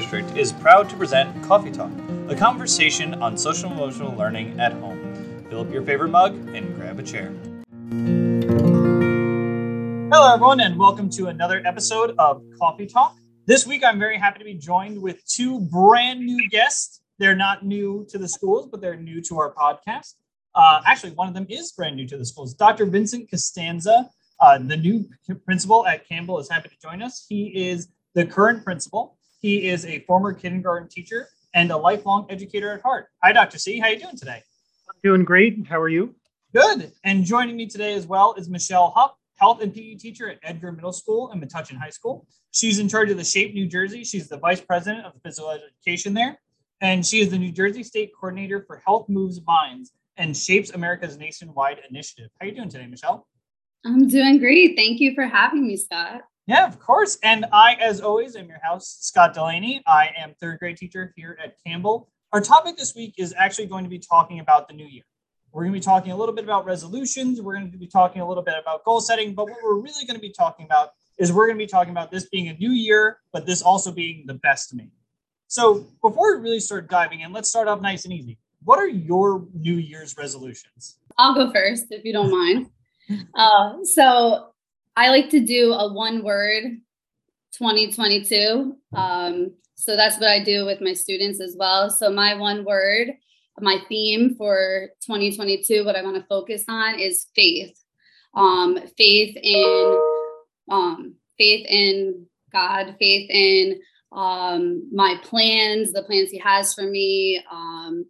District is proud to present Coffee Talk, a conversation on social emotional learning at home. Fill up your favorite mug and grab a chair. Hello, everyone, and welcome to another episode of Coffee Talk. This week, I'm very happy to be joined with two brand new guests. They're not new to the schools, but they're new to our podcast. Uh, actually, one of them is brand new to the schools. Dr. Vincent Costanza, uh, the new principal at Campbell, is happy to join us. He is the current principal. He is a former kindergarten teacher and a lifelong educator at heart. Hi, Dr. C. How are you doing today? I'm doing great. How are you? Good. And joining me today as well is Michelle Hupp, health and PE teacher at Edgar Middle School and Metuchen High School. She's in charge of the Shape New Jersey. She's the vice president of physical education there. And she is the New Jersey State Coordinator for Health Moves Minds and Shapes America's nationwide initiative. How are you doing today, Michelle? I'm doing great. Thank you for having me, Scott. Yeah, of course. And I, as always, am your host, Scott Delaney. I am third grade teacher here at Campbell. Our topic this week is actually going to be talking about the new year. We're going to be talking a little bit about resolutions. We're going to be talking a little bit about goal setting. But what we're really going to be talking about is we're going to be talking about this being a new year, but this also being the best me. So before we really start diving in, let's start off nice and easy. What are your New Year's resolutions? I'll go first if you don't mind. Uh, so I like to do a one word 2022. Um, so that's what I do with my students as well. So my one word, my theme for 2022, what I want to focus on is faith. Um, faith in um, faith in God, faith in um, my plans, the plans He has for me, um,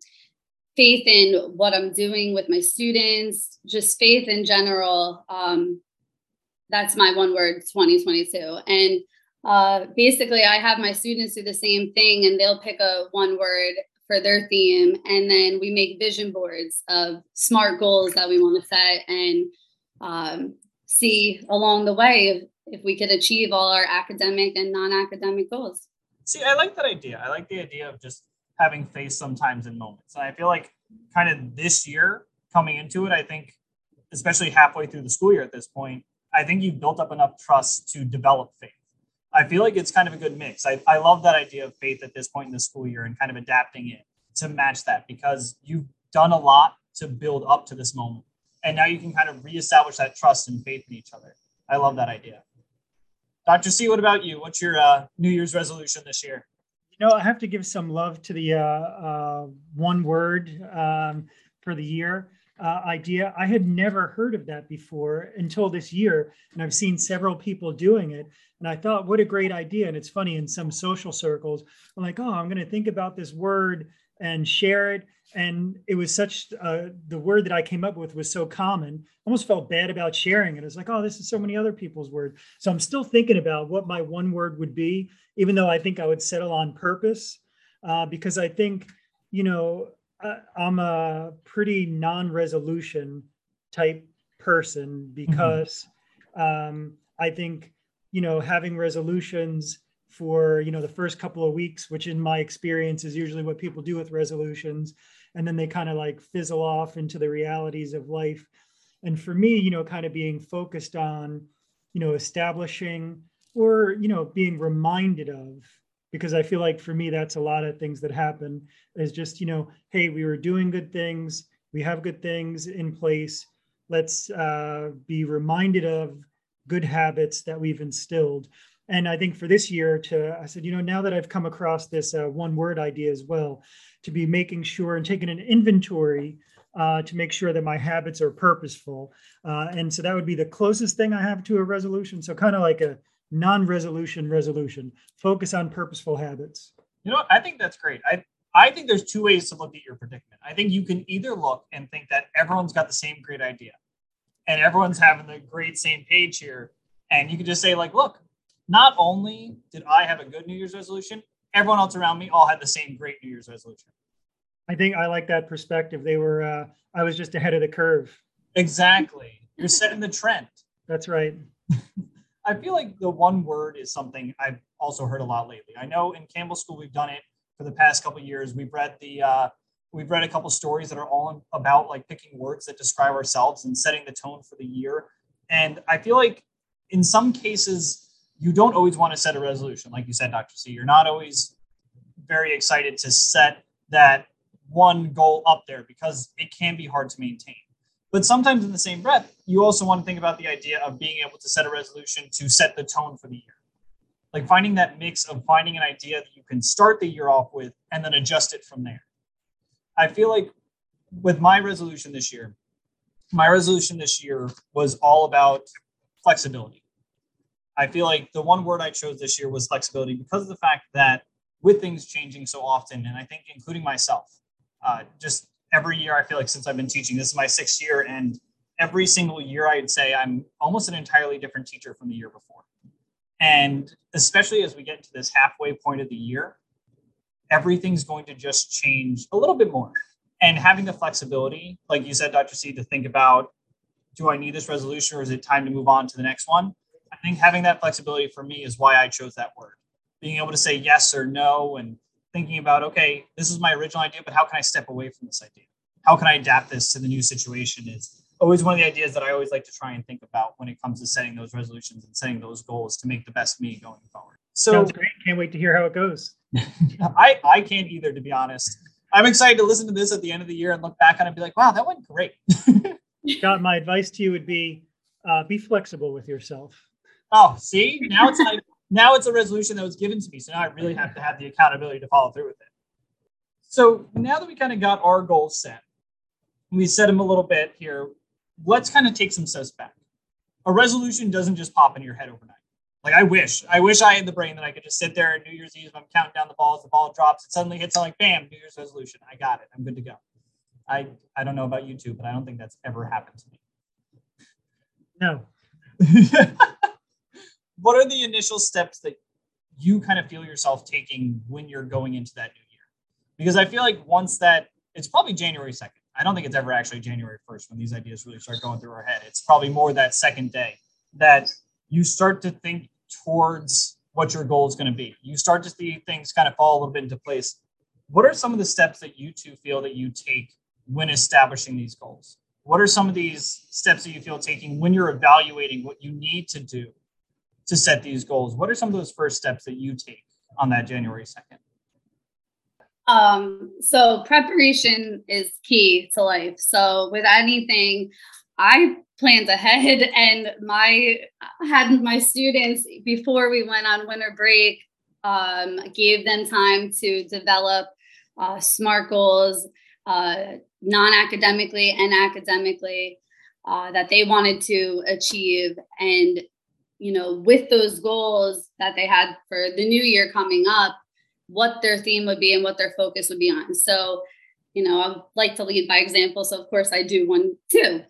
faith in what I'm doing with my students, just faith in general. Um, that's my one word 2022 and uh, basically i have my students do the same thing and they'll pick a one word for their theme and then we make vision boards of smart goals that we want to set and um, see along the way if, if we could achieve all our academic and non-academic goals. See i like that idea. I like the idea of just having faith sometimes in moments. And i feel like kind of this year coming into it i think especially halfway through the school year at this point I think you've built up enough trust to develop faith. I feel like it's kind of a good mix. I, I love that idea of faith at this point in the school year and kind of adapting it to match that because you've done a lot to build up to this moment. And now you can kind of reestablish that trust and faith in each other. I love that idea. Dr. C, what about you? What's your uh, New Year's resolution this year? You know, I have to give some love to the uh, uh, one word um, for the year uh, idea. I had never heard of that before until this year, and I've seen several people doing it. And I thought, what a great idea! And it's funny in some social circles, I'm like, oh, I'm going to think about this word and share it. And it was such uh, the word that I came up with was so common. I almost felt bad about sharing it. It's like, oh, this is so many other people's word. So I'm still thinking about what my one word would be, even though I think I would settle on purpose, uh, because I think, you know, I'm a pretty non-resolution type person mm-hmm. because mm-hmm. um, I think you know having resolutions for you know the first couple of weeks, which in my experience is usually what people do with resolutions, and then they kind of like fizzle off into the realities of life. And for me, you know, kind of being focused on you know establishing or you know being reminded of because I feel like for me, that's a lot of things that happen is just, you know, hey, we were doing good things. We have good things in place. Let's uh, be reminded of good habits that we've instilled. And I think for this year, to I said, you know, now that I've come across this uh, one word idea as well, to be making sure and taking an inventory uh, to make sure that my habits are purposeful. Uh, and so that would be the closest thing I have to a resolution. So kind of like a non-resolution resolution. Focus on purposeful habits. You know, I think that's great. I I think there's two ways to look at your predicament. I think you can either look and think that everyone's got the same great idea and everyone's having the great same page here. And you can just say, like, look, not only did I have a good New Year's resolution, everyone else around me all had the same great New Year's resolution. I think I like that perspective. They were, uh, I was just ahead of the curve. Exactly. You're setting the trend. That's right. I feel like the one word is something I've also heard a lot lately. I know in Campbell School we've done it for the past couple years. We've read the uh, we've read a couple stories that are all about like picking words that describe ourselves and setting the tone for the year. And I feel like in some cases you don't always want to set a resolution, like you said, Dr. C. You're not always very excited to set that one goal up there because it can be hard to maintain. But sometimes, in the same breath, you also want to think about the idea of being able to set a resolution to set the tone for the year. Like finding that mix of finding an idea that you can start the year off with and then adjust it from there. I feel like with my resolution this year, my resolution this year was all about flexibility. I feel like the one word I chose this year was flexibility because of the fact that with things changing so often, and I think including myself, uh, just every year I feel like since I've been teaching, this is my sixth year, and every single year I'd say I'm almost an entirely different teacher from the year before. And especially as we get to this halfway point of the year, everything's going to just change a little bit more. And having the flexibility, like you said, Dr. C, to think about do I need this resolution or is it time to move on to the next one? I think having that flexibility for me is why I chose that word. Being able to say yes or no and thinking about, okay, this is my original idea, but how can I step away from this idea? How can I adapt this to the new situation? Is always one of the ideas that I always like to try and think about when it comes to setting those resolutions and setting those goals to make the best me going forward. So Sounds great. Can't wait to hear how it goes. I, I can't either, to be honest. I'm excited to listen to this at the end of the year and look back on it and be like, wow, that went great. Scott, my advice to you would be uh, be flexible with yourself. Oh, see, now it's like now it's a resolution that was given to me. So now I really have to have the accountability to follow through with it. So now that we kind of got our goals set, we set them a little bit here. Let's kind of take some steps back. A resolution doesn't just pop in your head overnight. Like I wish, I wish I had the brain that I could just sit there and New Year's Eve, I'm counting down the balls, the ball drops, it suddenly hits, I'm like, bam, New Year's resolution. I got it. I'm good to go. I I don't know about you two, but I don't think that's ever happened to me. No. what are the initial steps that you kind of feel yourself taking when you're going into that new year? Because I feel like once that it's probably January 2nd. I don't think it's ever actually January 1st when these ideas really start going through our head. It's probably more that second day that you start to think towards what your goal is going to be. You start to see things kind of fall a little bit into place. What are some of the steps that you two feel that you take when establishing these goals? What are some of these steps that you feel taking when you're evaluating what you need to do to set these goals? What are some of those first steps that you take on that January 2nd? Um, so preparation is key to life. So with anything, I planned ahead and my had my students before we went on winter break um, gave them time to develop uh, smart goals uh, non-academically and academically uh, that they wanted to achieve and you know with those goals that they had for the new year coming up what their theme would be and what their focus would be on. So you know i like to lead by example. So of course i do one too.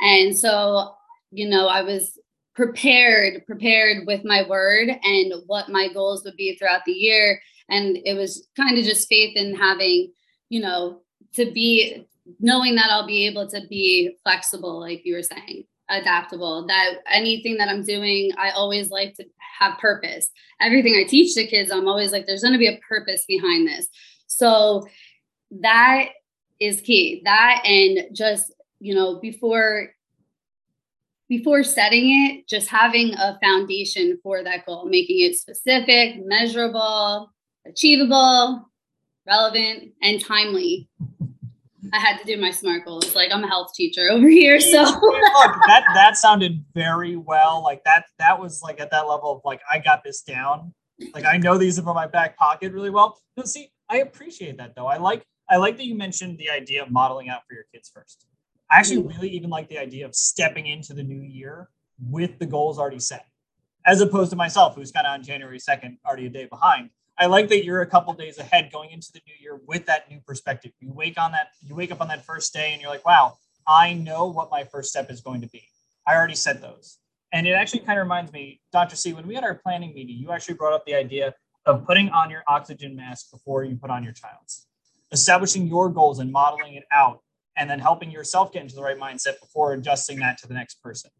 And so you know i was prepared prepared with my word and what my goals would be throughout the year. And it was kind of just faith in having you know to be knowing that I'll be able to be flexible, like you were saying, adaptable, that anything that I'm doing, I always like to have purpose. Everything I teach the kids, I'm always like, there's going to be a purpose behind this. So that is key. That and just, you know, before before setting it, just having a foundation for that goal, making it specific, measurable, achievable, relevant, and timely I had to do my SMART goals. Like I'm a health teacher over here, so that that sounded very well. Like that that was like at that level of like I got this down. Like I know these are from my back pocket really well. No, see, I appreciate that though. I like I like that you mentioned the idea of modeling out for your kids first. I actually mm. really even like the idea of stepping into the new year with the goals already set, as opposed to myself, who's kind of on January 2nd, already a day behind. I like that you're a couple days ahead going into the new year with that new perspective. You wake on that, you wake up on that first day and you're like, wow, I know what my first step is going to be. I already said those. And it actually kind of reminds me, Dr. C, when we had our planning meeting, you actually brought up the idea of putting on your oxygen mask before you put on your child's, establishing your goals and modeling it out, and then helping yourself get into the right mindset before adjusting that to the next person.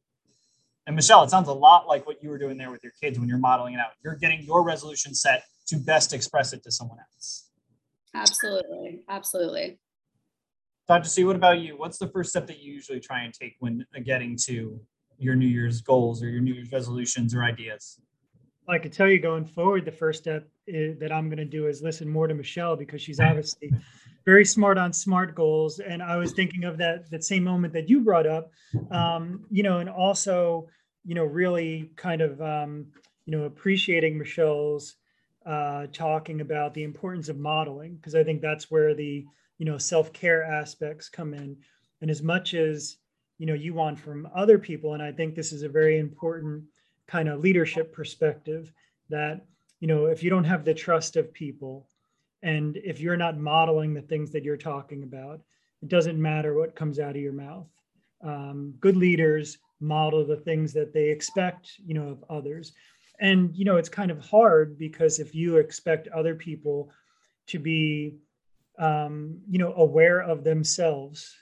And Michelle, it sounds a lot like what you were doing there with your kids when you're modeling it out. You're getting your resolution set to best express it to someone else. Absolutely. Absolutely. Dr. C, what about you? What's the first step that you usually try and take when getting to your New Year's goals or your New Year's resolutions or ideas? I could tell you going forward, the first step is, that I'm going to do is listen more to Michelle because she's obviously very smart on smart goals. And I was thinking of that that same moment that you brought up, um, you know, and also, you know, really kind of, um, you know, appreciating Michelle's uh, talking about the importance of modeling because I think that's where the you know self care aspects come in. And as much as you know you want from other people, and I think this is a very important kind of leadership perspective that you know if you don't have the trust of people and if you're not modeling the things that you're talking about it doesn't matter what comes out of your mouth um, good leaders model the things that they expect you know of others and you know it's kind of hard because if you expect other people to be um, you know aware of themselves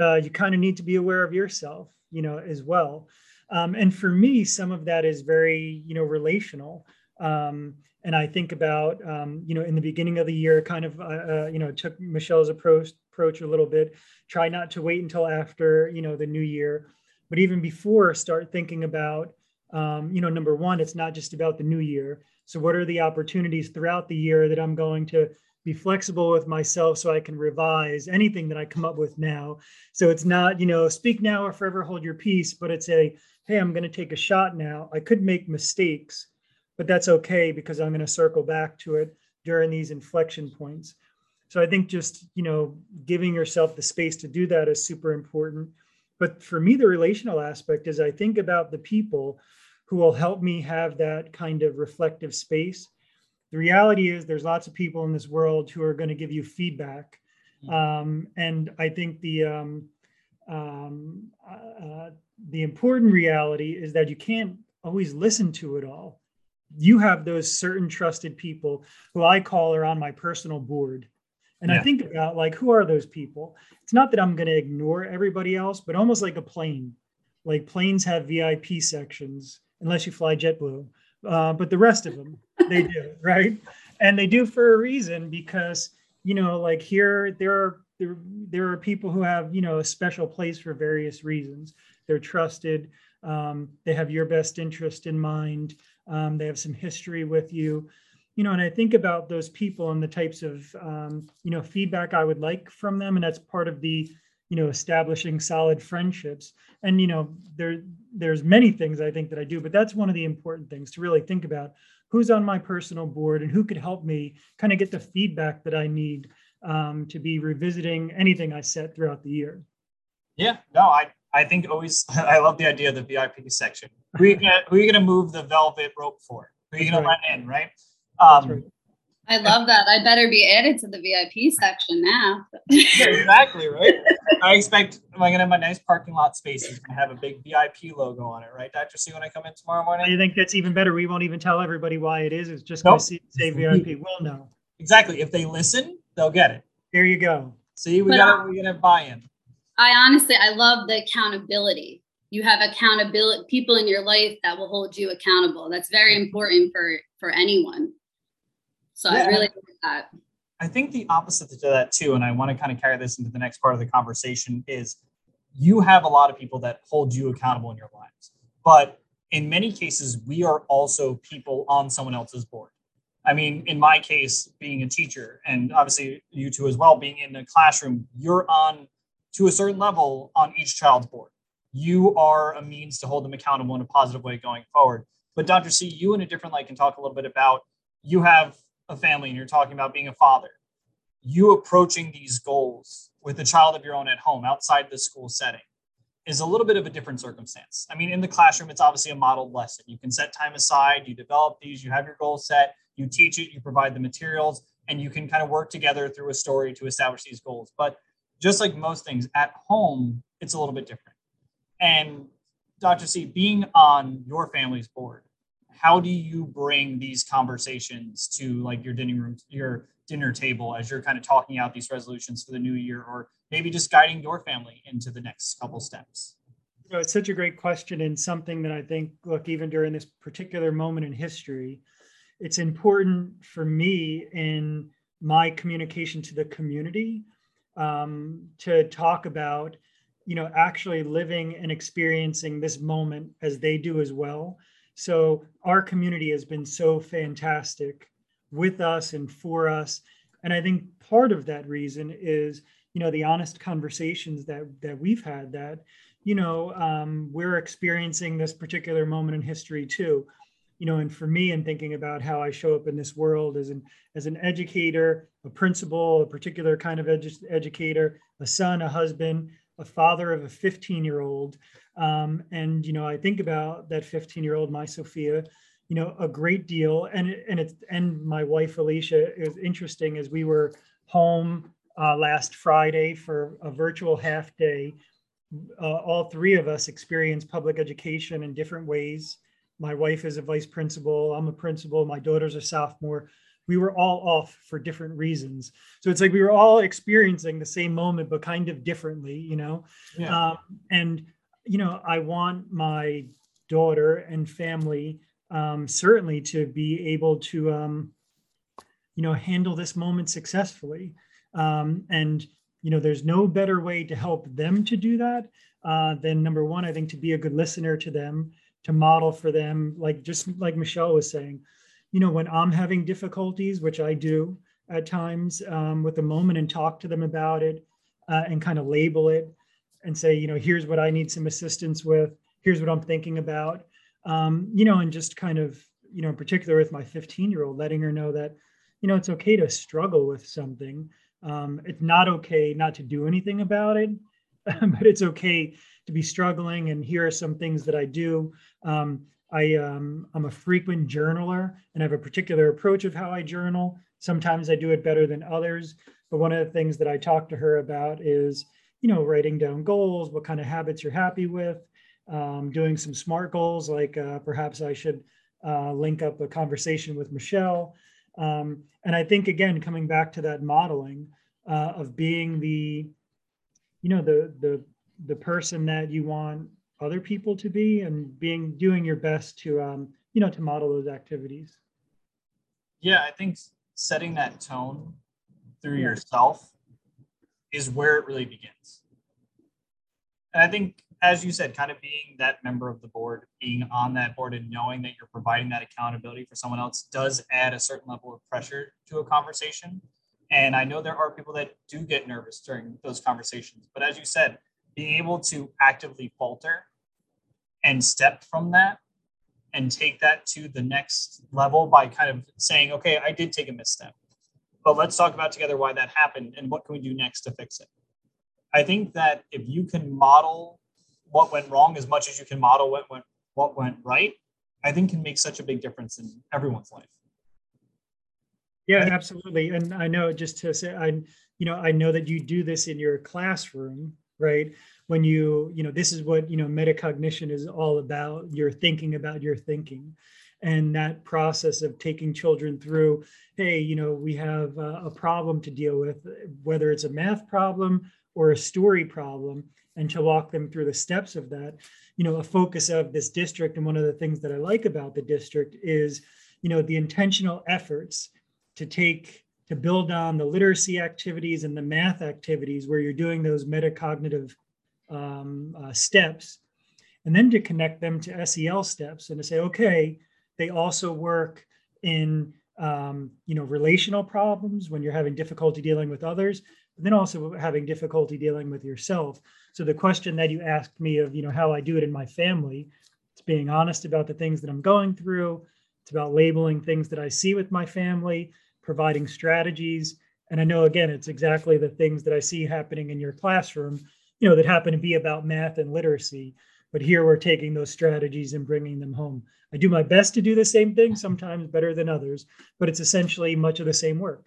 uh, you kind of need to be aware of yourself you know as well um, and for me, some of that is very, you know, relational. Um, and I think about, um, you know, in the beginning of the year, kind of, uh, uh, you know, took Michelle's approach approach a little bit. Try not to wait until after, you know, the new year, but even before, start thinking about, um, you know, number one, it's not just about the new year. So, what are the opportunities throughout the year that I'm going to be flexible with myself so I can revise anything that I come up with now. So it's not, you know, speak now or forever hold your peace, but it's a, hey, I'm going to take a shot now. I could make mistakes, but that's okay because I'm going to circle back to it during these inflection points. So I think just, you know, giving yourself the space to do that is super important. But for me, the relational aspect is I think about the people who will help me have that kind of reflective space. The reality is there's lots of people in this world who are going to give you feedback. Mm-hmm. Um, and I think the um, um, uh, the important reality is that you can't always listen to it all. You have those certain trusted people who I call are on my personal board. And yeah. I think about like, who are those people? It's not that I'm going to ignore everybody else, but almost like a plane. Like planes have VIP sections, unless you fly JetBlue. Uh, but the rest of them, they do, right? And they do for a reason because, you know, like here, there are there, there are people who have you know a special place for various reasons. They're trusted. Um, they have your best interest in mind. Um, they have some history with you. You know and i think about those people and the types of um, you know feedback i would like from them and that's part of the you know establishing solid friendships. And you know there there's many things i think that i do but that's one of the important things to really think about who's on my personal board and who could help me kind of get the feedback that i need um, to be revisiting anything I set throughout the year. Yeah, no, I I think always I love the idea of the VIP section. Who are you gonna who are you gonna move the velvet rope for? Who are you gonna let in, right? Um, right. I love that. I better be added to the VIP section now. yeah, exactly, right? I expect am I gonna have my nice parking lot spaces and have a big VIP logo on it, right, Dr. C, when I come in tomorrow morning? I think that's even better. We won't even tell everybody why it is. It's just nope. gonna say VIP. We'll know. Exactly. If they listen, they'll get it. There you go. See, we got it. we gonna buy in. I honestly, I love the accountability. You have accountability, people in your life that will hold you accountable. That's very important for for anyone. So yeah. I really like that. I think the opposite to that too, and I want to kind of carry this into the next part of the conversation is you have a lot of people that hold you accountable in your lives, but in many cases, we are also people on someone else's board. I mean, in my case, being a teacher, and obviously you two as well, being in a classroom, you're on to a certain level on each child's board. You are a means to hold them accountable in a positive way going forward. But Dr. C, you in a different light can talk a little bit about you have a family and you're talking about being a father. You approaching these goals with a child of your own at home outside the school setting is a little bit of a different circumstance. I mean, in the classroom, it's obviously a modeled lesson. You can set time aside, you develop these, you have your goals set, you teach it, you provide the materials, and you can kind of work together through a story to establish these goals. But just like most things at home, it's a little bit different. And Dr. C, being on your family's board, how do you bring these conversations to like your dinner room, your dinner table as you're kind of talking out these resolutions for the new year, or maybe just guiding your family into the next couple steps? You know, it's such a great question and something that I think, look, even during this particular moment in history, it's important for me in my communication to the community um, to talk about you know actually living and experiencing this moment as they do as well So our community has been so fantastic with us and for us. And I think part of that reason is, you know, the honest conversations that that we've had that, you know, um, we're experiencing this particular moment in history too you know and for me and thinking about how i show up in this world as an as an educator a principal a particular kind of edu- educator a son a husband a father of a 15 year old um, and you know i think about that 15 year old my sophia you know a great deal and and it's and my wife alicia is interesting as we were home uh, last friday for a virtual half day uh, all three of us experience public education in different ways my wife is a vice principal. I'm a principal. My daughter's a sophomore. We were all off for different reasons. So it's like we were all experiencing the same moment, but kind of differently, you know? Yeah. Um, and, you know, I want my daughter and family um, certainly to be able to, um, you know, handle this moment successfully. Um, and, you know, there's no better way to help them to do that uh, than number one, I think to be a good listener to them to model for them like just like michelle was saying you know when i'm having difficulties which i do at times um, with a moment and talk to them about it uh, and kind of label it and say you know here's what i need some assistance with. Here's what i'm thinking about. Um, you know and just kind of you know in particular with my 15 year old letting her know that you know it's okay to struggle with something. Um, it's not okay not to do anything about it but it's okay to be struggling and here are some things that i do. Um, I, um, I'm a frequent journaler and I have a particular approach of how I journal. Sometimes I do it better than others. But one of the things that I talk to her about is, you know, writing down goals, what kind of habits you're happy with, um, doing some SMART goals, like uh, perhaps I should uh, link up a conversation with Michelle. Um, and I think, again, coming back to that modeling uh, of being the, you know, the, the, the person that you want other people to be and being doing your best to um, you know to model those activities. Yeah i think setting that tone through yourself is where it really begins. And i think as you said kind of being that member of the board being on that board and knowing that you're providing that accountability for someone else does add a certain level of pressure to a conversation. And i know there are people that do get nervous during those conversations but as you said being able to actively falter and step from that and take that to the next level by kind of saying, okay, I did take a misstep, but let's talk about together why that happened and what can we do next to fix it. I think that if you can model what went wrong as much as you can model what went what went right, I think can make such a big difference in everyone's life. Yeah, absolutely. And I know just to say, I, you know, I know that you do this in your classroom, right? When you, you know, this is what, you know, metacognition is all about. You're thinking about your thinking. And that process of taking children through, hey, you know, we have a, problem to deal with, whether it's a math problem or a story problem, and to walk them through the steps of that. You know, a focus of this district, and one of the things that I like about the district is, you know, the intentional efforts to take to build on the literacy activities and the math activities where you're doing those metacognitive um, uh, steps, and then to connect them to SEL steps and to say, okay, they also work in um, you know relational problems when you're having difficulty dealing with others, but then also having difficulty dealing with yourself. So the question that you asked me of you know how I do it in my family, it's being honest about the things that I'm going through. It's about labeling things that I see with my family providing strategies. And I know, again, it's exactly the things that I see happening in your classroom, you know, that happen to be about math and literacy. But here we're taking those strategies and bringing them home. I do my best to do the same thing, sometimes better than others, but it's essentially much of the same work.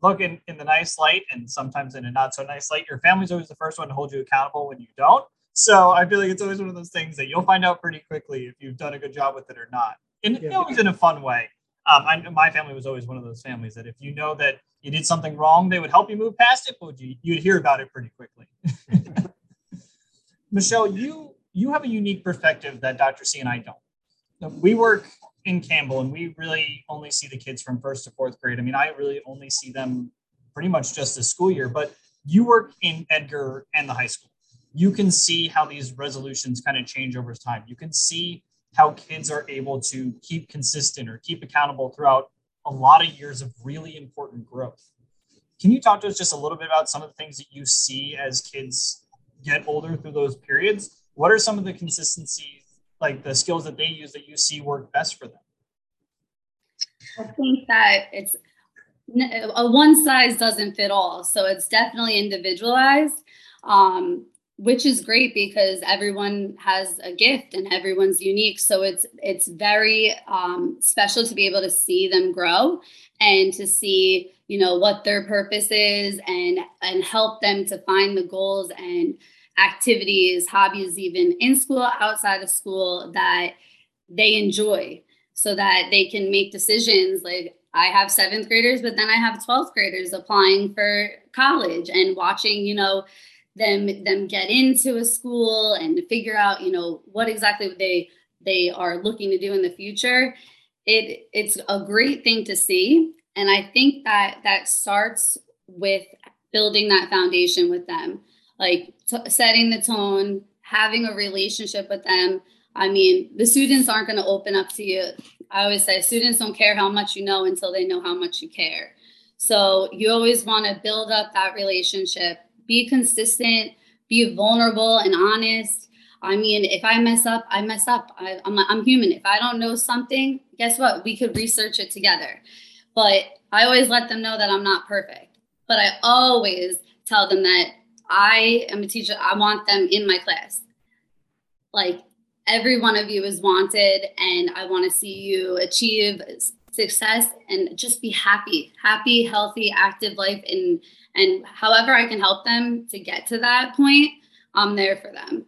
Look, in, in the nice light and sometimes in a not so nice light, your family's always the first one to hold you accountable when you don't. So I feel like it's always one of those things that you'll find out pretty quickly if you've done a good job with it or not. And yeah. always in a fun way um, I, my family was always one of those families that if you know that you did something wrong, they would help you move past it, but you, you'd hear about it pretty quickly. Michelle, you you have a unique perspective that Dr. C and I don't. We work in Campbell and we really only see the kids from first to fourth grade. I mean, I really only see them pretty much just this school year, but you work in Edgar and the high school. You can see how these resolutions kind of change over time. You can see how kids are able to keep consistent or keep accountable throughout a lot of years of really important growth. Can you talk to us just a little bit about some of the things that you see as kids get older through those periods? What are some of the consistencies, like the skills that they use that you see work best for them? I think that it's a one size doesn't fit all. So it's definitely individualized. Um, which is great because everyone has a gift and everyone's unique. So it's it's very um, special to be able to see them grow and to see you know what their purpose is and and help them to find the goals and activities hobbies even in school outside of school that they enjoy so that they can make decisions. Like I have seventh graders, but then I have 12th graders applying for college and watching, you know, them them get into a school and figure out you know what exactly they they are looking to do in the future. It it's a great thing to see. And i think that that starts with building that foundation with them. Like t- setting the tone having a relationship with them. I mean the students aren't going to open up to you. I always say students don't care how much you know until they know how much you care. So you always want to build up that relationship be consistent, be vulnerable and honest. I mean, if I mess up, I mess up. I, am I'm, I'm human. If I don't know something, guess what? We could research it together. But I always let them know that I'm not perfect. But I always tell them that I am a teacher. I want them in my class. Like every one of you is wanted, and I want to see you achieve success and just be happy, happy, healthy, active life and and however I can help them to get to that point, I'm there for them.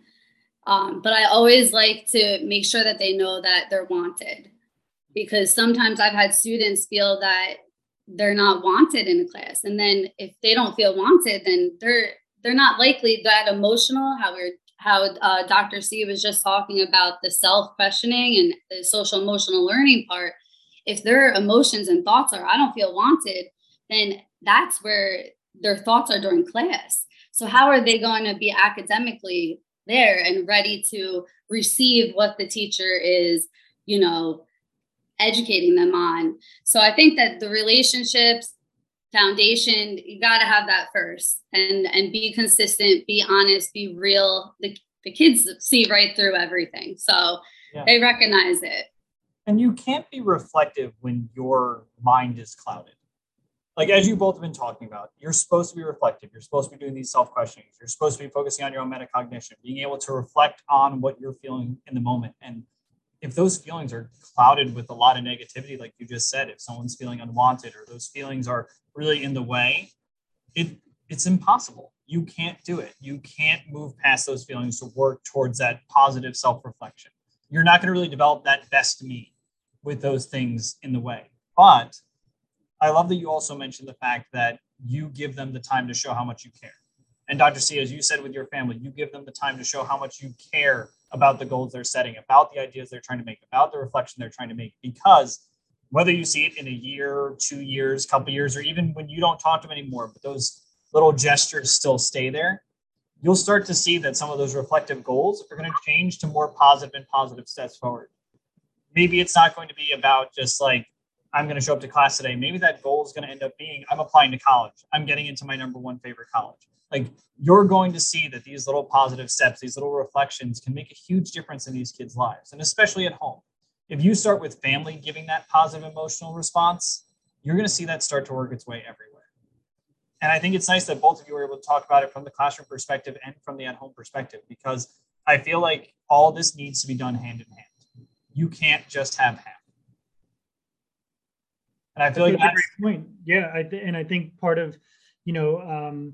Um, but I always like to make sure that they know that they're wanted because sometimes I've had students feel that they're not wanted in a class. And then if they don't feel wanted, then they're they're not likely that emotional, how we're how uh, Dr. C was just talking about the self questioning and the social emotional learning part. If their emotions and thoughts are, I don't feel wanted, then that's where their thoughts are during class. So how are they going to be academically there and ready to receive what the teacher is, you know, educating them on? So I think that the relationships foundation you got to have that first and and be consistent be honest be real the, the kids see right through everything so yeah. they recognize it and you can't be reflective when your mind is clouded like as you both have been talking about, you're supposed to be reflective. You're supposed to be doing these self questionings. You're supposed to be focusing on your own metacognition, being able to reflect on what you're feeling in the moment. And if those feelings are clouded with a lot of negativity, like you just said, if someone's feeling unwanted or those feelings are really in the way, it it's impossible. You can't do it. You can't move past those feelings to work towards that positive self reflection. You're not going to really develop that best me with those things in the way. But I love that you also mentioned the fact that you give them the time to show how much you care. And Dr. C, as you said with your family, you give them the time to show how much you care about the goals they're setting, about the ideas they're trying to make, about the reflection they're trying to make. Because whether you see it in a year, two years, couple years, or even when you don't talk to them anymore, but those little gestures still stay there, you'll start to see that some of those reflective goals are going to change to more positive and positive steps forward. Maybe it's not going to be about just like I'm going to show up to class today. Maybe that goal is going to end up being I'm applying to college. I'm getting into my number one favorite college. Like you're going to see that these little positive steps, these little reflections can make a huge difference in these kids' lives, and especially at home. If you start with family giving that positive emotional response, you're going to see that start to work its way everywhere. And I think it's nice that both of you were able to talk about it from the classroom perspective and from the at home perspective because I feel like all this needs to be done hand in hand. You can't just have half. And I feel that's like that's a great point. Yeah, I th- and I think part of, you know, um,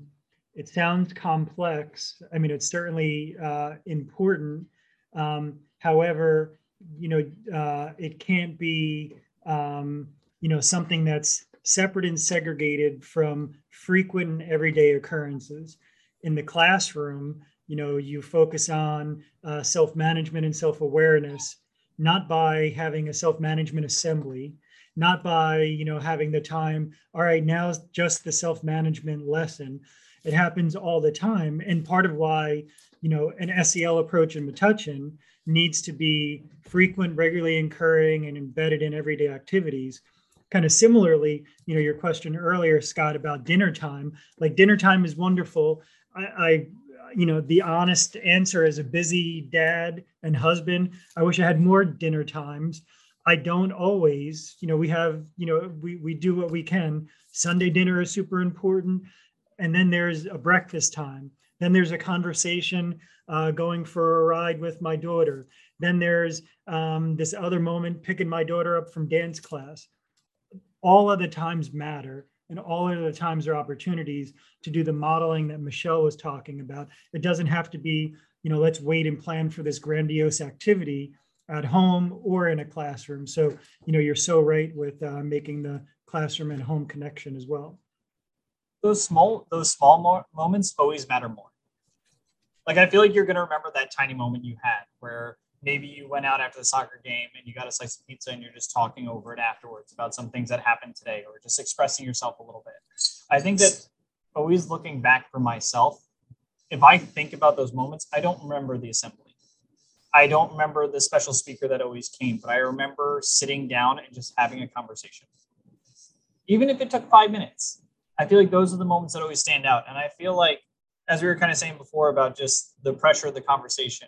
it sounds complex. I mean, it's certainly uh, important. Um, however, you know, uh, it can't be, um, you know, something that's separate and segregated from frequent and everyday occurrences. In the classroom, you know, you focus on uh, self management and self awareness, not by having a self management assembly, not by you know having the time all right now just the self-management lesson it happens all the time. And part of why, you know, an SEL approach in Metuchen needs to be frequent, regularly incurring, and embedded in everyday activities. Kind of similarly, you know, your question earlier, Scott, about dinner time. Like dinner time is wonderful. I, I you know, the honest answer as a busy dad and husband, I wish I had more dinner times. I don't always, you know, we have, you know, we, we do what we can. Sunday dinner is super important. And then there's a breakfast time. Then there's a conversation uh, going for a ride with my daughter. Then there's um, this other moment picking my daughter up from dance class. All of the times matter and all of the times are opportunities to do the modeling that Michelle was talking about. It doesn't have to be, you know, let's wait and plan for this grandiose activity at home or in a classroom. So, you know, you're so right with uh, making the classroom and home connection as well. Those small, those small mo- moments always matter more. Like I feel like you're going to remember that tiny moment you had where maybe you went out after the soccer game and you got a slice of pizza and you're just talking over it afterwards about some things that happened today or just expressing yourself a little bit. I think that always looking back for myself, if I think about those moments, I don't remember the assembly. I don't remember the special speaker that always came, but I remember sitting down and just having a conversation. Even if it took five minutes, I feel like those are the moments that always stand out. And I feel like, as we were kind of saying before about just the pressure of the conversation,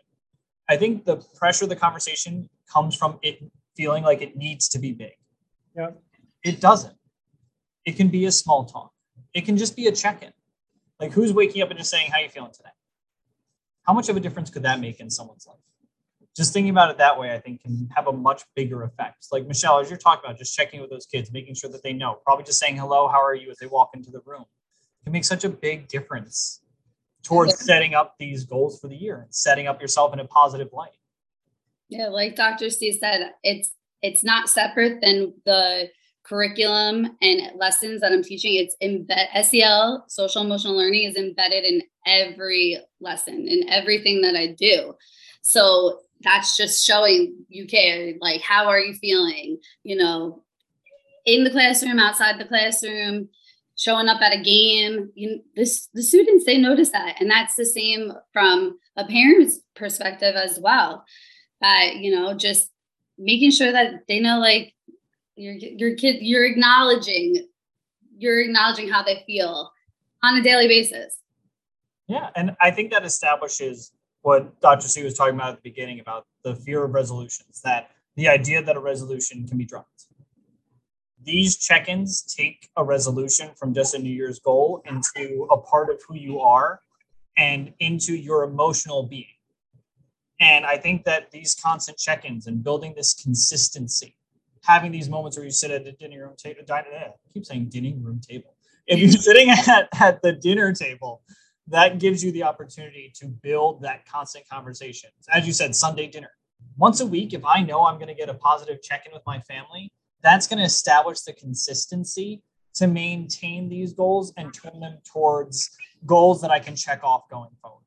I think the pressure of the conversation comes from it feeling like it needs to be big. Yeah. It doesn't. It can be a small talk. It can just be a check-in. Like who's waking up and just saying, How you feeling today? How much of a difference could that make in someone's life? Just thinking about it that way, I think can have a much bigger effect. Like Michelle, as you're talking about, just checking with those kids, making sure that they know, probably just saying hello, how are you as they walk into the room it can make such a big difference towards setting up these goals for the year and setting up yourself in a positive light. Yeah, like Dr. C said, it's it's not separate than the curriculum and lessons that I'm teaching. It's embed SEL, social emotional learning is embedded in every lesson, in everything that I do. So that's just showing you care. Like, how are you feeling? You know, in the classroom, outside the classroom, showing up at a game. You, this the students they notice that. And that's the same from a parent's perspective as well. That you know just making sure that they know like your your kid you're acknowledging you're acknowledging how they feel on a daily basis. Yeah and i think that establishes what dr c was talking about at the beginning about the fear of resolutions that the idea that a resolution can be dropped these check-ins take a resolution from just a new year's goal into a part of who you are and into your emotional being. And i think that these constant check-ins and building this consistency having these moments where you sit at the dinner room table eh, I keep saying dining room table. If you're sitting at, at the dinner table that gives you the opportunity to build that constant conversation as you said sunday dinner. Once a week if i know i'm going to get a positive check-in with my family that's going to establish the consistency to maintain these goals and turn them towards goals that I can check off going forward.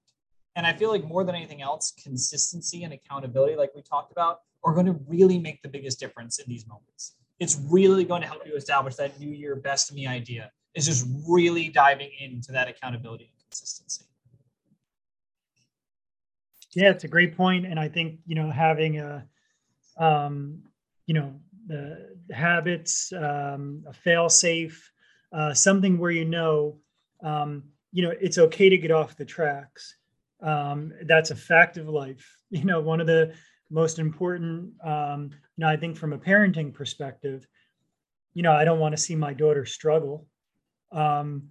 And I feel like more than anything else, consistency and accountability, like we talked about, are going to really make the biggest difference in these moments. It's really going to help you establish that new year best me idea is just really diving into that accountability and consistency. Yeah, it's a great point, and I think you know having a, um, you know, the habits, um, a fail safe, uh, something where you know, um, you know, it's okay to get off the tracks. Um, that's a fact of life. You know, one of the most important, um, you know, I think from a parenting perspective, you know, I don't want to see my daughter struggle. Um,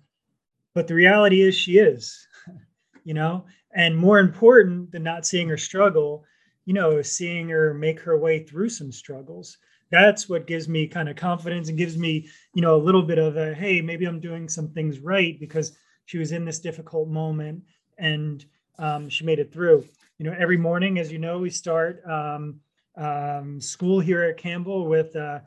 but the reality is she is, you know, and more important than not seeing her struggle, you know, seeing her make her way through some struggles that's what gives me kind of confidence and gives me you know a little bit of a hey maybe i'm doing some things right because she was in this difficult moment and um, she made it through. You know every morning as you know we start um, um, school here at campbell with a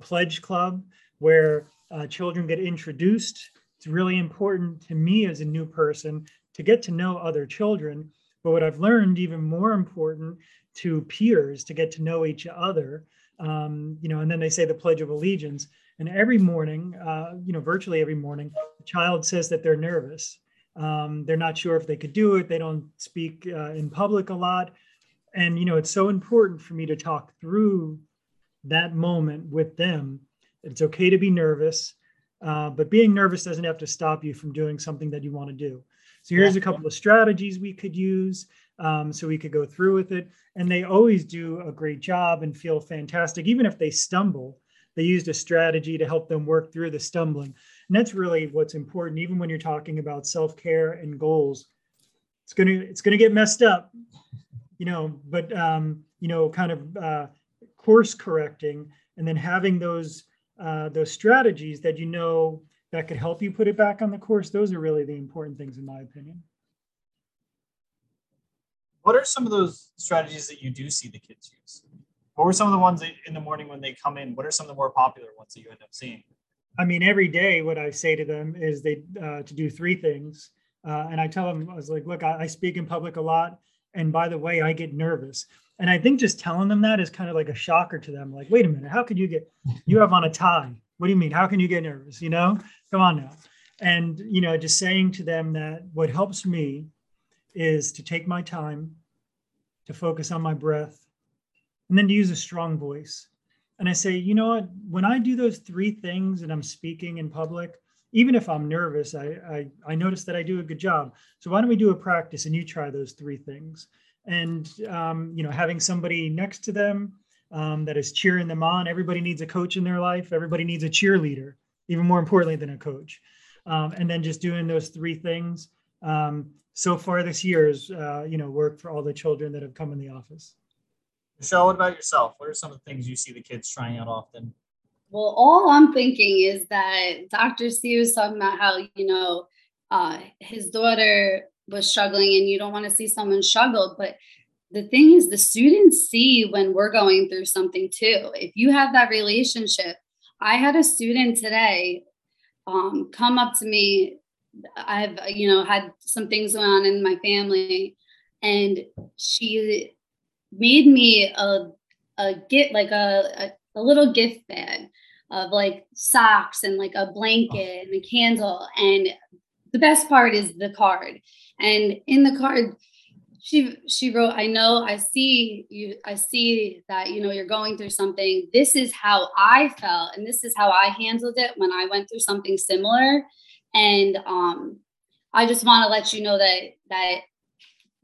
pledge club where uh, children get introduced. It's really important to me as a new person to get to know other children. But what i've learned even more important to peers to get to know each other um, you know, and then they say the Pledge of Allegiance. And every morning, uh, you know, virtually every morning, the child says that they're nervous. Um, they're not sure if they could do it. They don't speak uh, in public a lot. And, you know, it's so important for me to talk through that moment with them. It's okay to be nervous, uh, but being nervous doesn't have to stop you from doing something that you want to do. So here's a couple of strategies we could use um, so we could go through with it. And they always do a great job and feel fantastic. Even if they stumble, they used a strategy to help them work through the stumbling. And that's really what's important, even when you're talking about self-care and goals. It's gonna it's gonna get messed up, you know, but um, you know, kind of uh, course correcting and then having those uh, those strategies that you know that could help you put it back on the course. Those are really the important things in my opinion what are some of those strategies that you do see the kids use? What were some of the ones in the morning when they come in? What are some of the more popular ones that you end up seeing? I mean, every day, what I say to them is they uh, to do three things, uh, and I tell them I was like, look, I, I speak in public a lot, and by the way, I get nervous. And I think just telling them that is kind of like a shocker to them. Like, wait a minute, how could you get? You have on a tie. What do you mean? How can you get nervous? You know, come on now. And you know, just saying to them that what helps me is to take my time, to focus on my breath, and then to use a strong voice. And I say, you know what? When I do those three things and I'm speaking in public, even if I'm nervous, I, I, I notice that I do a good job. So why don't we do a practice and you try those three things? And um, you know, having somebody next to them um, that is cheering them on. Everybody needs a coach in their life. Everybody needs a cheerleader, even more importantly than a coach. Um, and then just doing those three things. Um, so far this year has uh, you know work for all the children that have come in the office. Michelle, what about yourself? What are some of the things you see the kids trying out often? Well, all I'm thinking is that Dr. C was talking about how you know uh, his daughter was struggling, and you don't want to see someone struggle, but the thing is the students see when we're going through something too if you have that relationship i had a student today um, come up to me I've you know had some things going on in my family, and she made me a a get like a, a, a little gift bag of like socks and like a blanket and a candle and the best part is the card. And in the card she she wrote i know i see you i see that you know you're going through something. This is how i felt and this is how i handled it when i went through something similar and um, I just want to let you know that that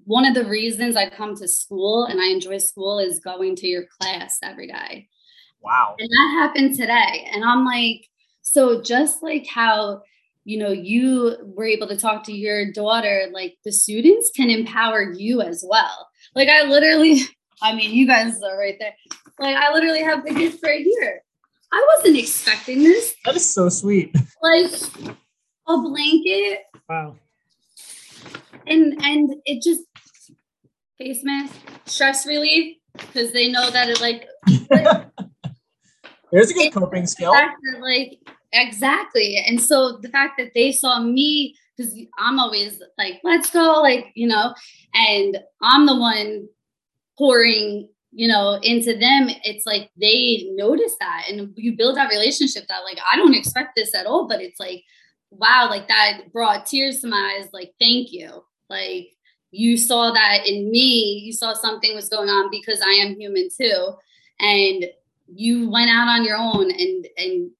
one of the reasons I come to school and I enjoy school is going to your class every day. Wow. And that happened today. And I'm like, so just like how you know you were able to talk to your daughter, like the students can empower you as well. Like I literally, I mean, you guys are right there. Like I literally have the gift right here. I wasn't expecting this. That is so sweet. Like a blanket. Wow. And and it just face mask, stress relief, because they know that it like there's a good coping skill. That, like exactly. And so the fact that they saw me, because I'm always like, let's go, like, you know, and I'm the one pouring you know into them it's like they notice that and you build that relationship that like i don't expect this at all but it's like wow, like that brought tears to my eyes. Like, thank you. Like, you saw that in me. You saw something was going on because I am human too. And you went out on your own and, and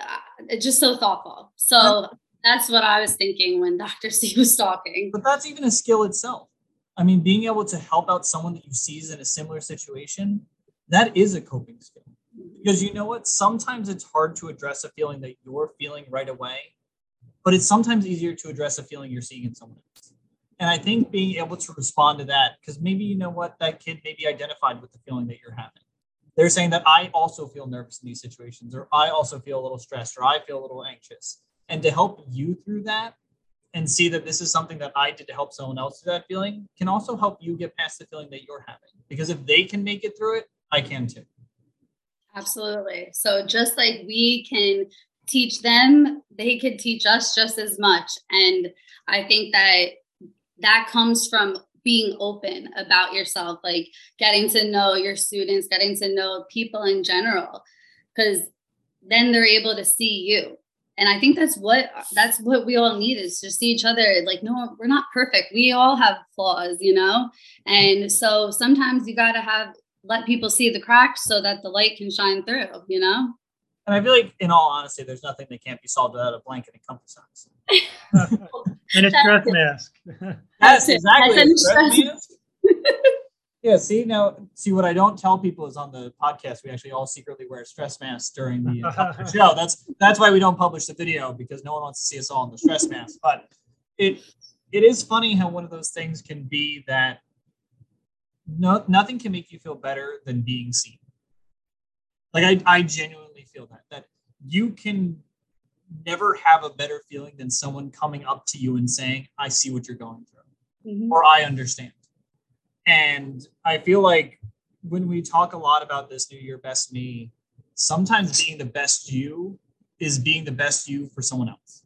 uh, just so thoughtful. So that's what I was thinking when Dr. C was talking. But that's even a skill itself. I mean, being able to help out someone that you see is in a similar situation, that is a coping skill. Because you know what? Sometimes it's hard to address a feeling that you're feeling right away but it's sometimes easier to address a feeling you're seeing in someone else. And I think being able to respond to that, because maybe you know what, that kid may be identified with the feeling that you're having. They're saying that I also feel nervous in these situations, or I also feel a little stressed, or I feel a little anxious. And to help you through that and see that this is something that I did to help someone else through that feeling can also help you get past the feeling that you're having. Because if they can make it through it, I can too. Absolutely. So just like we can teach them, they could teach us just as much. And I think that that comes from being open about yourself, like getting to know your students, getting to know people in general, because then they're able to see you. And i think that's what that's what we all need is to see each other like no we're not perfect. We all have flaws you know? And so sometimes you got to have let people see the cracks so that the light can shine through you know and i feel like in all honesty there's nothing that can't be solved without a blanket and compass and a stress mask that's exactly a stress mask yeah, see now, see what I don't tell people is on the podcast we actually all secretly wear stress masks during the show. That's that's why we don't publish the video because no one wants to see us all in the stress mask. But it it is funny how one of those things can be that no nothing can make you feel better than being seen. Like I I genuinely feel that that you can never have a better feeling than someone coming up to you and saying, "I see what you're going through," mm-hmm. or "I understand." And I feel like when we talk a lot about this new year best me, sometimes being the best you is being the best you for someone else.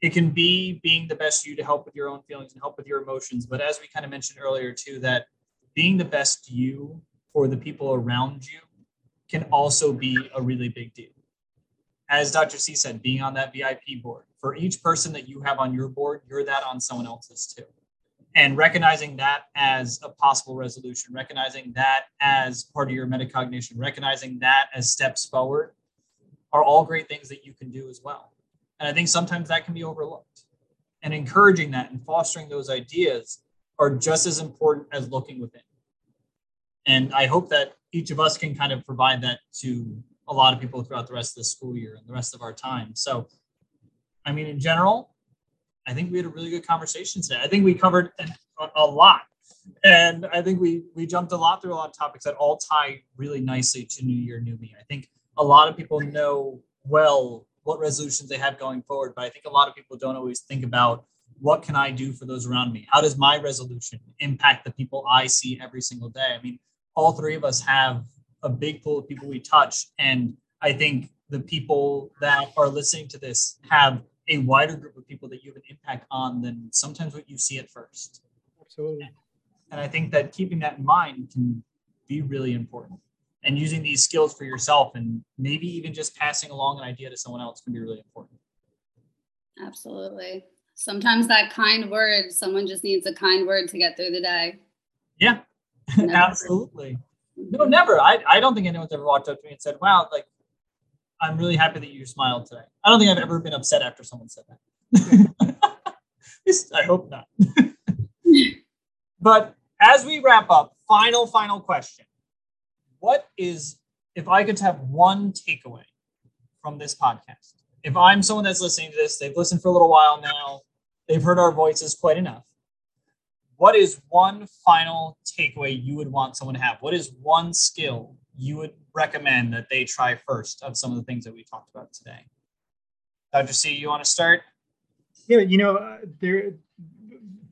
It can be being the best you to help with your own feelings and help with your emotions. But as we kind of mentioned earlier, too, that being the best you for the people around you can also be a really big deal. As Dr. C said, being on that VIP board, for each person that you have on your board, you're that on someone else's too and recognizing that as a possible resolution, recognizing that as part of your metacognition, recognizing that as steps forward are all great things that you can do as well. And I think sometimes that can be overlooked. And encouraging that and fostering those ideas are just as important as looking within. And I hope that each of us can kind of provide that to a lot of people throughout the rest of the school year and the rest of our time. So, I mean, in general, I think we had a really good conversation today. I think we covered a, a lot, and I think we we jumped a lot through a lot of topics that all tie really nicely to New Year, New Me. I think a lot of people know well what resolutions they have going forward, but I think a lot of people don't always think about what can I do for those around me? How does my resolution impact the people I see every single day? I mean, all three of us have a big pool of people we touch, and I think the people that are listening to this have a wider group of people that you have an impact on than sometimes what you see at first. Absolutely. And I think that keeping that in mind can be really important. And using these skills for yourself and maybe even just passing along an idea to someone else can be really important. Absolutely. Sometimes that kind word, someone just needs a kind word to get through the day. Yeah, absolutely. No, never. I, I don't think anyone's ever walked up to me and said, wow, like I'm really happy that you smiled today. I don't think I've ever been upset after someone said that. I hope not. but as we wrap up, final, final question. What is, if I could have one takeaway from this podcast? If I'm someone that's listening to this, they've listened for a little while now, they've heard our voices quite enough. What is one final takeaway you would want someone to have? What is one skill you would recommend that they try first of some of the things that we talked about today? Dr. C, you want to start? Yeah, you know, uh, there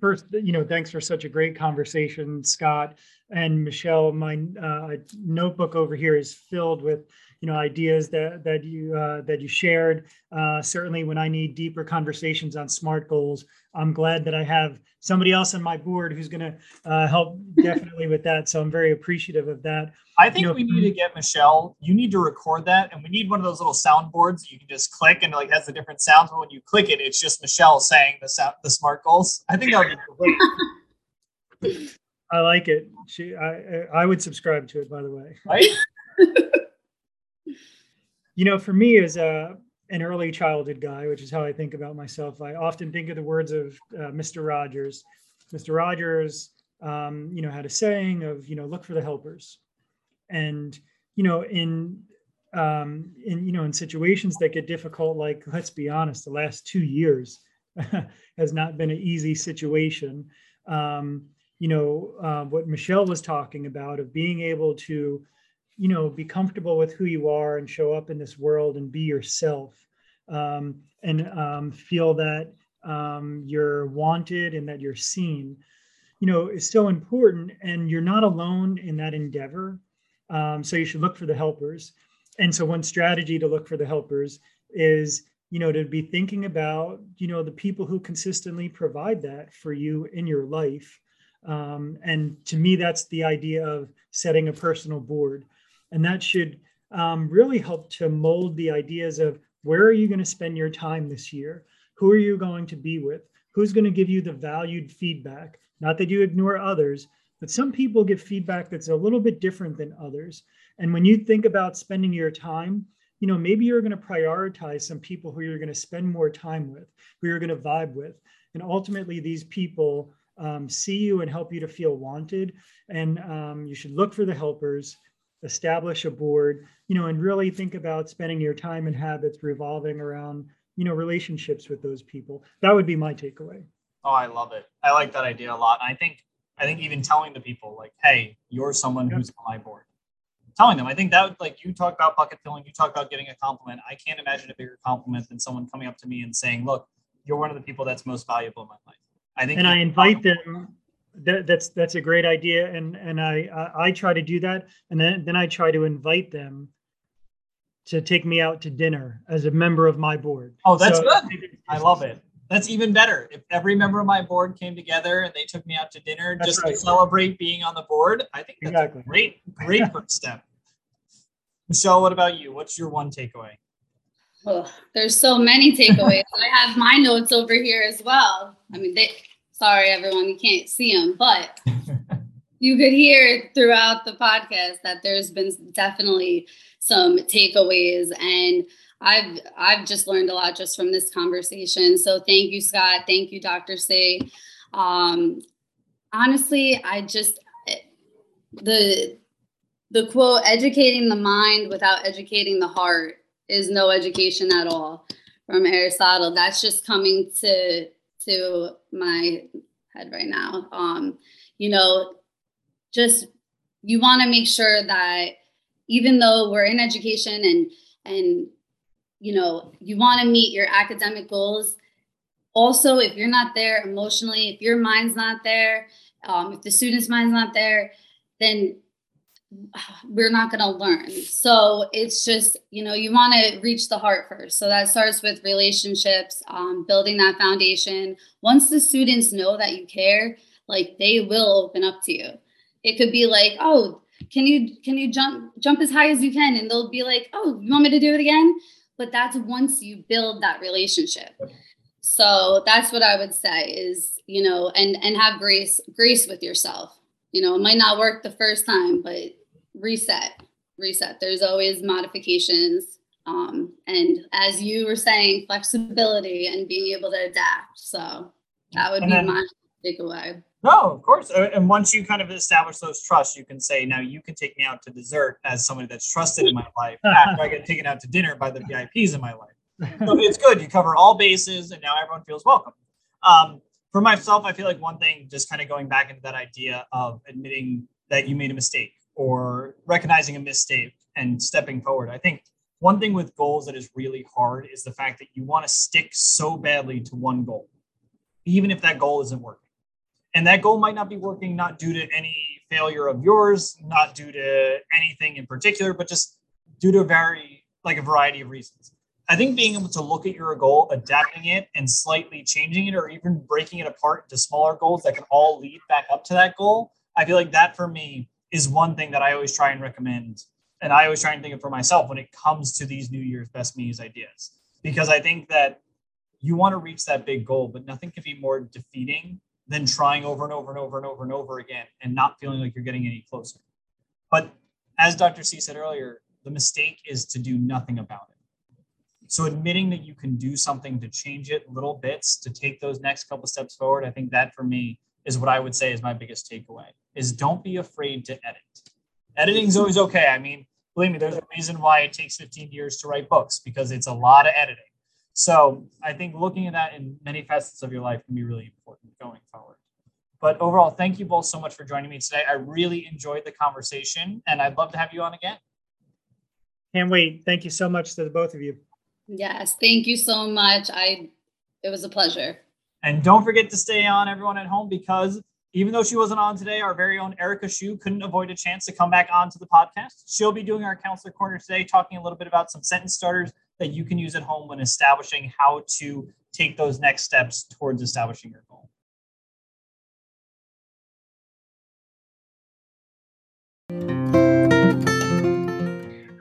first, you know, thanks for such a great conversation, Scott and Michelle. My uh, notebook over here is filled with you know ideas that that you uh, that you shared. Uh, certainly, when I need deeper conversations on SMART goals, I'm glad that I have somebody else on my board who's going to uh, help definitely with that. So I'm very appreciative of that. I think you know, we need to get Michelle. You need to record that, and we need one of those little soundboards that you can just click and like has the different sounds. But when you click it, it's just Michelle saying the sound, the SMART goals. I think that would be great. I like it. She, I, I would subscribe to it. By the way, right? you know, for me as a an early childhood guy, which is how I think about myself, I often think of the words of uh, Mr. Rogers. Mr. Rogers, um, you know, had a saying of, you know, look for the helpers, and you know, in um, in you know, in situations that get difficult, like let's be honest, the last two years has not been an easy situation. Um, you know, uh, what Michelle was talking about of being able to you know be comfortable with who you are and show up in this world and be yourself. Um, and um, feel that um, you're wanted and that you're seen. You know is so important and you're not alone in that endeavor. Um, so you should look for the helpers. And so one strategy to look for the helpers is you know to be thinking about you know the people who consistently provide that for you in your life. Um, and to me that's the idea of setting a personal board and that should um, really help to mold the ideas of Where are you going to spend your time this year? Who are you going to be with? Who's going to give you the valued feedback? Not that you ignore others, but some people give feedback that's a little bit different than others. And when you think about spending your time, you know, maybe you're going to prioritize some people who you're going to spend more time with, who you're going to vibe with. And ultimately, these people um, see you and help you to feel wanted. And um, you should look for the helpers, establish a board, you know, and really think about spending your time and habits revolving around, you know, relationships with those people. That would be my takeaway. Oh, I love it. I like that idea a lot. And I think, I think even telling the people like, hey, you're someone yep. who's on my board. Telling them, I think that like you talk about bucket filling, you talk about getting a compliment. I can't imagine a bigger compliment than someone coming up to me and saying, "Look, you're one of the people that's most valuable in my life." I think, and I invite them. That, that's that's a great idea, and and I, I I try to do that, and then then I try to invite them to take me out to dinner as a member of my board. Oh, that's so, good. I love it. That's even better. If every member of my board came together and they took me out to dinner that's just right. to celebrate being on the board, I think that's exactly. great, great first step. Michelle, what about you? What's your one takeaway? Oh, there's so many takeaways. I have my notes over here as well. I mean, they, sorry, everyone, you can't see them, but you could hear throughout the podcast that there's been definitely some takeaways and I've I've just learned a lot just from this conversation. So thank you, Scott. Thank you, Dr. C. Um, honestly, I just the the quote educating the mind without educating the heart is no education at all from Aristotle. That's just coming to to my head right now. Um, you know, just you want to make sure that even though we're in education and and you know you want to meet your academic goals also if you're not there emotionally if your mind's not there um, if the student's mind's not there then we're not going to learn. So it's just you know you want to reach the heart first. So that starts with relationships um, building that foundation. Once the students know that you care like they will open up to you. It could be like oh can you can you jump jump as high as you can? And they'll be like oh you want me to do it again? But that's once you build that relationship. So that's what i would say is you know and and have grace grace with yourself. You know it might not work the first time but reset reset there's always modifications um, and as you were saying flexibility and being able to adapt so that would and be then, my takeaway no, of course. Uh, and once you kind of establish those trusts, you can say, now you can take me out to dessert as somebody that's trusted in my life after I get taken out to dinner by the VIPs in my life. So it's good. You cover all bases and now everyone feels welcome. Um, for myself, I feel like one thing, just kind of going back into that idea of admitting that you made a mistake or recognizing a mistake and stepping forward. I think one thing with goals that is really hard is the fact that you want to stick so badly to one goal, even if that goal isn't working and that goal might not be working not due to any failure of yours not due to anything in particular but just due to a very like a variety of reasons i think being able to look at your goal adapting it and slightly changing it or even breaking it apart into smaller goals that can all lead back up to that goal i feel like that for me is one thing that i always try and recommend and i always try and think of for myself when it comes to these new year's best me's ideas because i think that you want to reach that big goal but nothing can be more defeating than trying over and over and over and over and over again and not feeling like you're getting any closer. But as Dr. C said earlier, the mistake is to do nothing about it. So admitting that you can do something to change it little bits to take those next couple steps forward, I think that for me is what I would say is my biggest takeaway is don't be afraid to edit. Editing is always okay. I mean, believe me, there's a reason why it takes 15 years to write books because it's a lot of editing. So I think looking at that in many facets of your life can be really important going forward. But overall, thank you both so much for joining me today. I really enjoyed the conversation and I'd love to have you on again. Can't wait. Thank you so much to the both of you. Yes, thank you so much. I it was a pleasure. And don't forget to stay on everyone at home because even though she wasn't on today, our very own Erica Shu couldn't avoid a chance to come back onto the podcast. She'll be doing our counselor corner today, talking a little bit about some sentence starters that you can use at home when establishing how to take those next steps towards establishing your goal.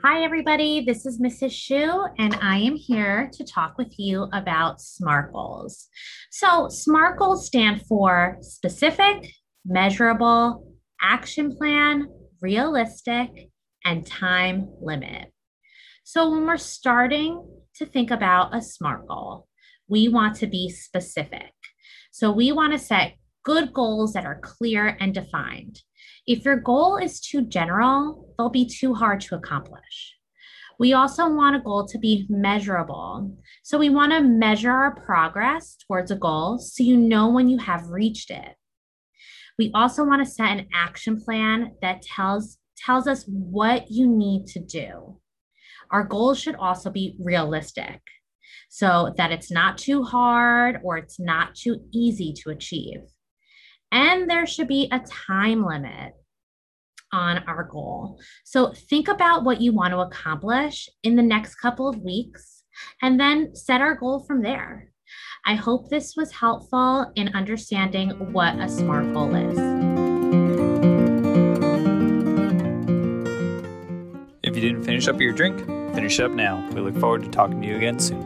Hi, everybody. This is Mrs. Shu, and I am here to talk with you about SMART goals. So, SMART goals stand for specific, measurable, action plan, realistic, and time limit. So, when we're starting to think about a SMART goal, we want to be specific. So, we want to set good goals that are clear and defined. If your goal is too general, they'll be too hard to accomplish. We also want a goal to be measurable. So we want to measure our progress towards a goal so you know when you have reached it. We also want to set an action plan that tells tells us what you need to do. Our goals should also be realistic so that it's not too hard or it's not too easy to achieve. And there should be a time limit on our goal. So think about what you want to accomplish in the next couple of weeks and then set our goal from there. I hope this was helpful in understanding what a SMART goal is. If you didn't finish up your drink, finish up now. We look forward to talking to you again soon.